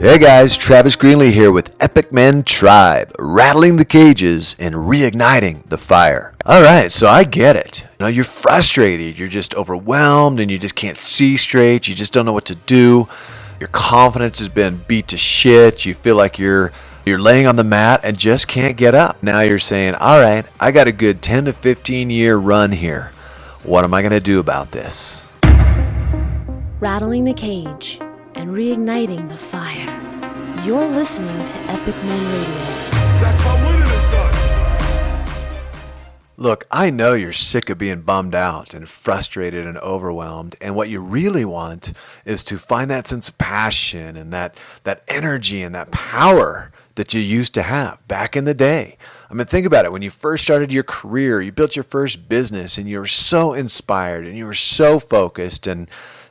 Hey guys, Travis Greenlee here with Epic Men Tribe, rattling the cages and reigniting the fire. All right, so I get it. You know, you're frustrated, you're just overwhelmed, and you just can't see straight. You just don't know what to do. Your confidence has been beat to shit. You feel like you're you're laying on the mat and just can't get up. Now you're saying, "All right, I got a good 10 to 15 year run here. What am I going to do about this?" Rattling the cage and reigniting the fire. You're listening to Epic Men Radio. Look, I know you're sick of being bummed out and frustrated and overwhelmed, and what you really want is to find that sense of passion and that that energy and that power that you used to have back in the day. I mean, think about it. When you first started your career, you built your first business, and you were so inspired and you were so focused and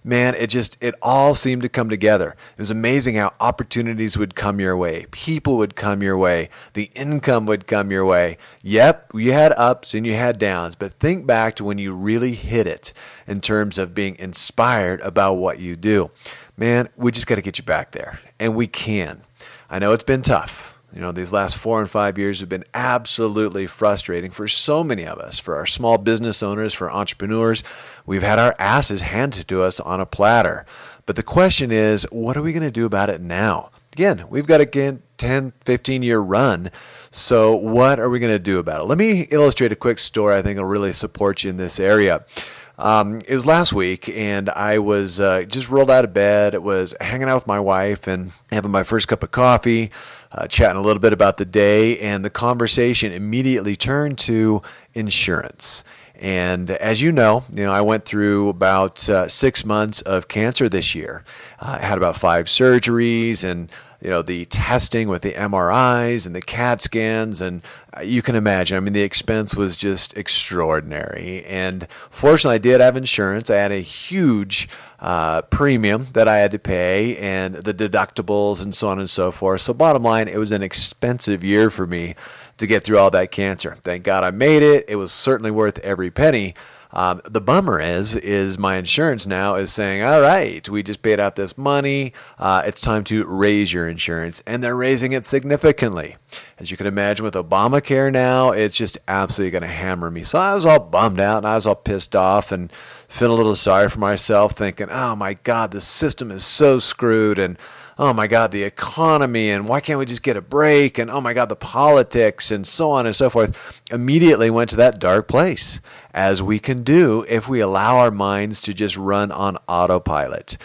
man, it just it all seemed to come together. It was amazing how opportunities would come your way, people would come your way, the income would come your way. Yep, you had ups and you had downs, but think back to when you really hit it in terms of being inspired about what you do. Man, we just got to get you back there, and we can. I know it's been tough. You know, these last four and five years have been absolutely frustrating for so many of us, for our small business owners, for entrepreneurs. We've had our asses handed to us on a platter. But the question is, what are we going to do about it now? Again, we've got a 10, 15 year run. So, what are we going to do about it? Let me illustrate a quick story I think will really support you in this area. Um, it was last week, and I was uh, just rolled out of bed. It was hanging out with my wife and having my first cup of coffee, uh, chatting a little bit about the day, and the conversation immediately turned to insurance. And as you know, you know, I went through about uh, six months of cancer this year. Uh, I had about five surgeries and you know the testing with the MRIs and the CAT scans, and uh, you can imagine. I mean, the expense was just extraordinary. And fortunately, I did have insurance. I had a huge uh, premium that I had to pay, and the deductibles, and so on and so forth. So, bottom line, it was an expensive year for me to get through all that cancer. Thank God I made it. It was certainly worth every penny. Um, the bummer is, is my insurance now is saying, all right, we just paid out this money. Uh, it's time to raise your insurance, and they're raising it significantly. As you can imagine, with Obamacare now, it's just absolutely going to hammer me. So I was all bummed out, and I was all pissed off, and feeling a little sorry for myself, thinking, oh my God, the system is so screwed, and oh my God, the economy, and why can't we just get a break? And oh my God, the politics, and so on and so forth. Immediately went to that dark place, as we can do if we allow our minds to just run on autopilot.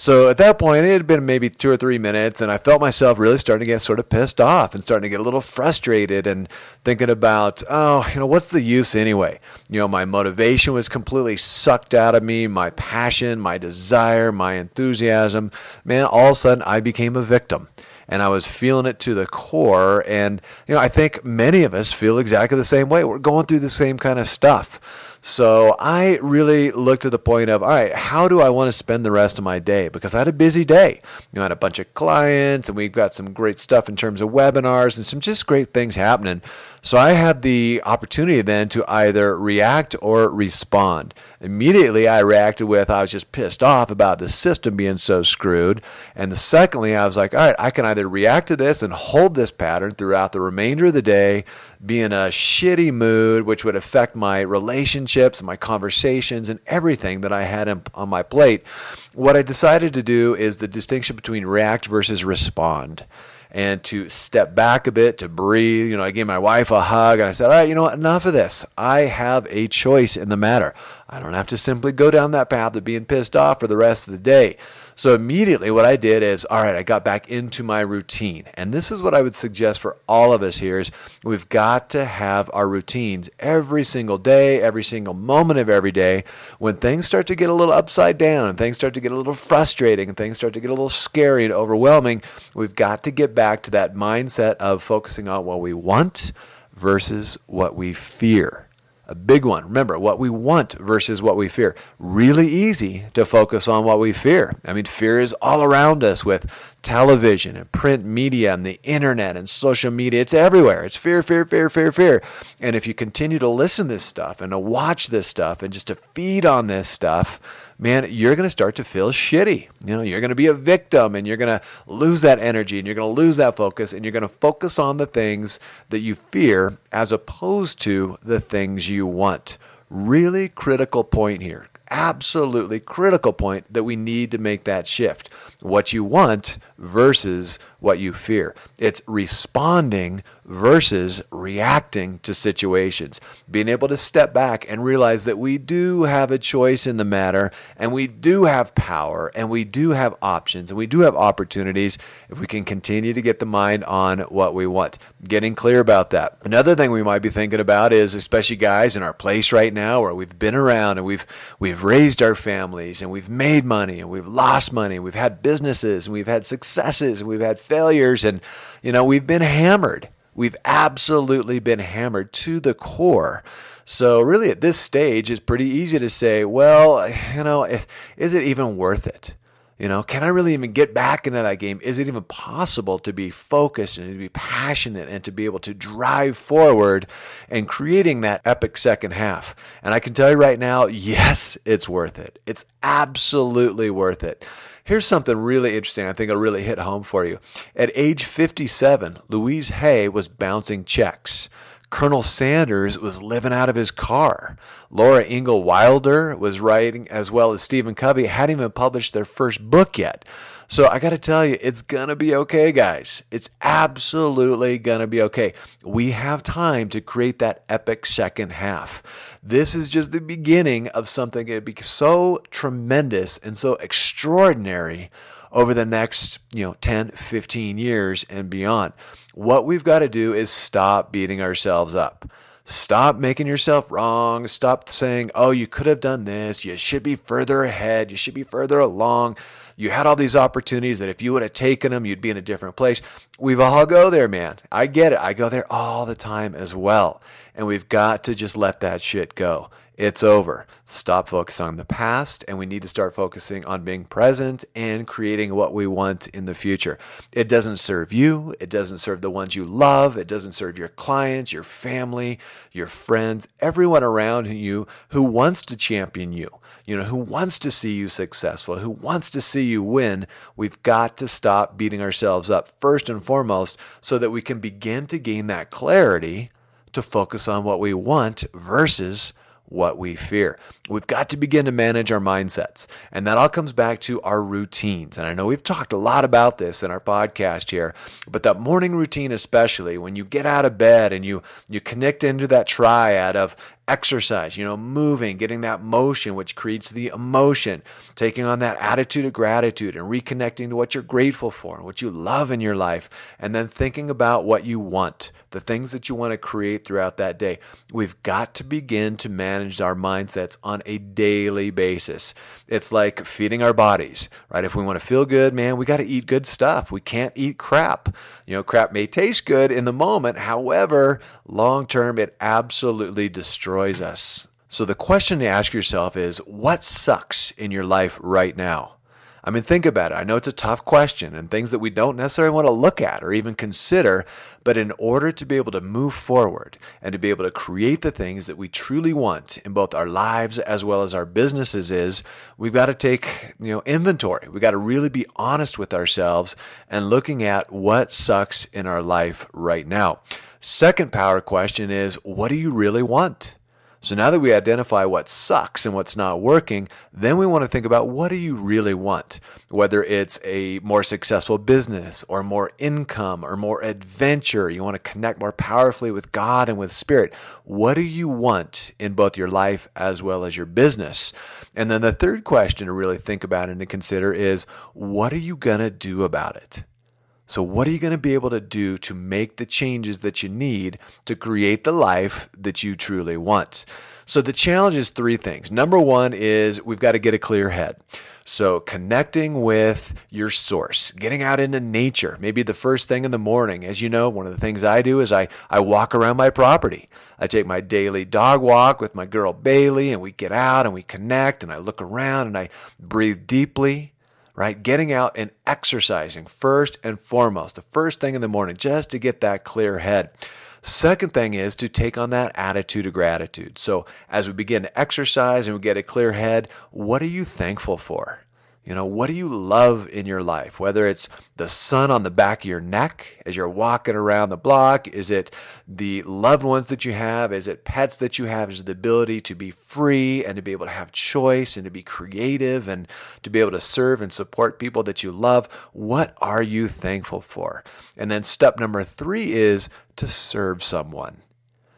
So at that point, it had been maybe two or three minutes, and I felt myself really starting to get sort of pissed off and starting to get a little frustrated and thinking about, oh, you know, what's the use anyway? You know, my motivation was completely sucked out of me, my passion, my desire, my enthusiasm. Man, all of a sudden, I became a victim and I was feeling it to the core. And, you know, I think many of us feel exactly the same way. We're going through the same kind of stuff. So I really looked at the point of, all right, how do I want to spend the rest of my day? Because I had a busy day. You know, I had a bunch of clients and we've got some great stuff in terms of webinars and some just great things happening. So I had the opportunity then to either react or respond. Immediately I reacted with, I was just pissed off about the system being so screwed. And secondly, I was like, all right, I can either react to this and hold this pattern throughout the remainder of the day, be in a shitty mood, which would affect my relationships, my conversations, and everything that I had on my plate. What I decided to do is the distinction between react versus respond and to step back a bit, to breathe. You know, I gave my wife a hug and I said, All right, you know what? Enough of this. I have a choice in the matter. I don't have to simply go down that path of being pissed off for the rest of the day. So immediately, what I did is, all right, I got back into my routine. And this is what I would suggest for all of us here is we've got to have our routines every single day, every single moment of every day. When things start to get a little upside down and things start to get a little frustrating and things start to get a little scary and overwhelming, we've got to get back to that mindset of focusing on what we want versus what we fear a big one. Remember, what we want versus what we fear. Really easy to focus on what we fear. I mean, fear is all around us with television and print media and the internet and social media. It's everywhere. It's fear, fear, fear, fear, fear. And if you continue to listen to this stuff and to watch this stuff and just to feed on this stuff, man, you're going to start to feel shitty. You know, you're going to be a victim and you're going to lose that energy and you're going to lose that focus and you're going to focus on the things that you fear as opposed to the things you want. Really critical point here absolutely critical point that we need to make that shift. What you want versus what you fear. It's responding versus reacting to situations. Being able to step back and realize that we do have a choice in the matter and we do have power and we do have options and we do have opportunities if we can continue to get the mind on what we want. Getting clear about that. Another thing we might be thinking about is especially guys in our place right now where we've been around and we've we've raised our families and we've made money and we've lost money, and we've had businesses and we've had successes and we've had failures and you know, we've been hammered. We've absolutely been hammered to the core. So, really, at this stage, it's pretty easy to say, well, you know, is it even worth it? You know, can I really even get back into that game? Is it even possible to be focused and to be passionate and to be able to drive forward and creating that epic second half? And I can tell you right now, yes, it's worth it. It's absolutely worth it. Here's something really interesting. I think it'll really hit home for you. At age 57, Louise Hay was bouncing checks. Colonel Sanders was living out of his car. Laura Ingalls Wilder was writing, as well as Stephen Covey, hadn't even published their first book yet. So I got to tell you, it's going to be okay, guys. It's absolutely going to be okay. We have time to create that epic second half. This is just the beginning of something that'd be so tremendous and so extraordinary over the next, you know, 10, 15 years and beyond. What we've got to do is stop beating ourselves up. Stop making yourself wrong. Stop saying, oh, you could have done this. You should be further ahead. You should be further along. You had all these opportunities that if you would have taken them, you'd be in a different place. We've all go there, man. I get it. I go there all the time as well. And we've got to just let that shit go. It's over. Stop focusing on the past, and we need to start focusing on being present and creating what we want in the future. It doesn't serve you, it doesn't serve the ones you love, it doesn't serve your clients, your family, your friends, everyone around you who wants to champion you, you know, who wants to see you successful, who wants to see you win. We've got to stop beating ourselves up first and foremost so that we can begin to gain that clarity to focus on what we want versus what we fear. We've got to begin to manage our mindsets. And that all comes back to our routines. And I know we've talked a lot about this in our podcast here, but that morning routine, especially when you get out of bed and you, you connect into that triad of exercise, you know, moving, getting that motion, which creates the emotion, taking on that attitude of gratitude and reconnecting to what you're grateful for, what you love in your life, and then thinking about what you want, the things that you want to create throughout that day. We've got to begin to manage our mindsets on a daily basis. It's like feeding our bodies, right? If we want to feel good, man, we got to eat good stuff. We can't eat crap. You know, crap may taste good in the moment. However, long term, it absolutely destroys destroys us. So the question to ask yourself is what sucks in your life right now? I mean, think about it. I know it's a tough question and things that we don't necessarily want to look at or even consider, but in order to be able to move forward and to be able to create the things that we truly want in both our lives as well as our businesses is we've got to take, you know, inventory. We've got to really be honest with ourselves and looking at what sucks in our life right now. Second power question is what do you really want? So now that we identify what sucks and what's not working, then we want to think about what do you really want? Whether it's a more successful business or more income or more adventure, you want to connect more powerfully with God and with spirit. What do you want in both your life as well as your business? And then the third question to really think about and to consider is what are you going to do about it? So, what are you going to be able to do to make the changes that you need to create the life that you truly want? So, the challenge is three things. Number one is we've got to get a clear head. So, connecting with your source, getting out into nature, maybe the first thing in the morning. As you know, one of the things I do is I, I walk around my property. I take my daily dog walk with my girl Bailey, and we get out and we connect, and I look around and I breathe deeply right? Getting out and exercising first and foremost, the first thing in the morning, just to get that clear head. Second thing is to take on that attitude of gratitude. So as we begin to exercise and we get a clear head, what are you thankful for? You know, what do you love in your life? Whether it's the sun on the back of your neck as you're walking around the block, is it the loved ones that you have? Is it pets that you have? Is it the ability to be free and to be able to have choice and to be creative and to be able to serve and support people that you love? What are you thankful for? And then step number three is to serve someone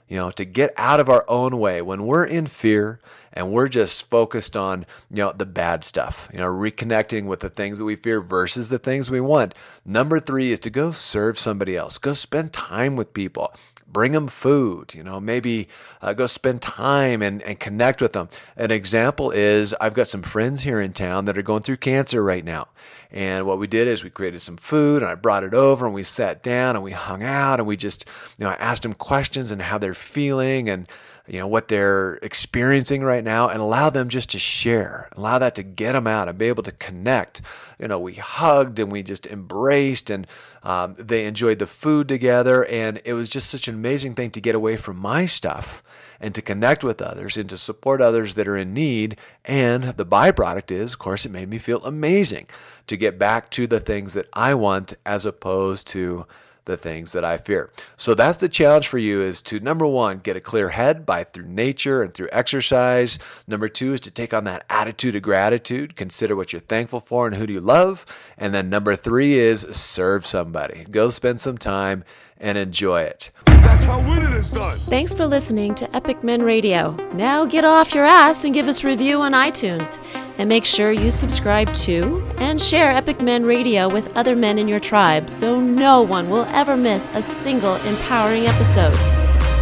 you know, to get out of our own way when we're in fear and we're just focused on, you know, the bad stuff, you know, reconnecting with the things that we fear versus the things we want. Number three is to go serve somebody else, go spend time with people bring them food you know maybe uh, go spend time and, and connect with them an example is i've got some friends here in town that are going through cancer right now. And what we did is we created some food and i brought it over and we sat down and we hung out and we just you know i asked them questions and how they're feeling and you know what they're experiencing right now and allow them just to share allow that to get them out and be able to connect. You know we hugged and we just embraced and um, they enjoyed the food together and it was just such an amazing thing to get away from my stuff and to connect with others and to support others that are in need. And the byproduct is of course it made me feel amazing to get back to the things that i want as opposed to the things that I fear. So that's the challenge for you is to number 1 get a clear head by through nature and through exercise. Number 2 is to take on that attitude of gratitude, consider what you're thankful for and who do you love. And then number 3 is serve somebody. Go spend some time and enjoy it. That's how winning is done. Thanks for listening to Epic Men Radio. Now get off your ass and give us a review on iTunes. And make sure you subscribe to and share Epic Men Radio with other men in your tribe so no one will ever miss a single empowering episode.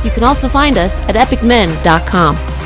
You can also find us at epicmen.com.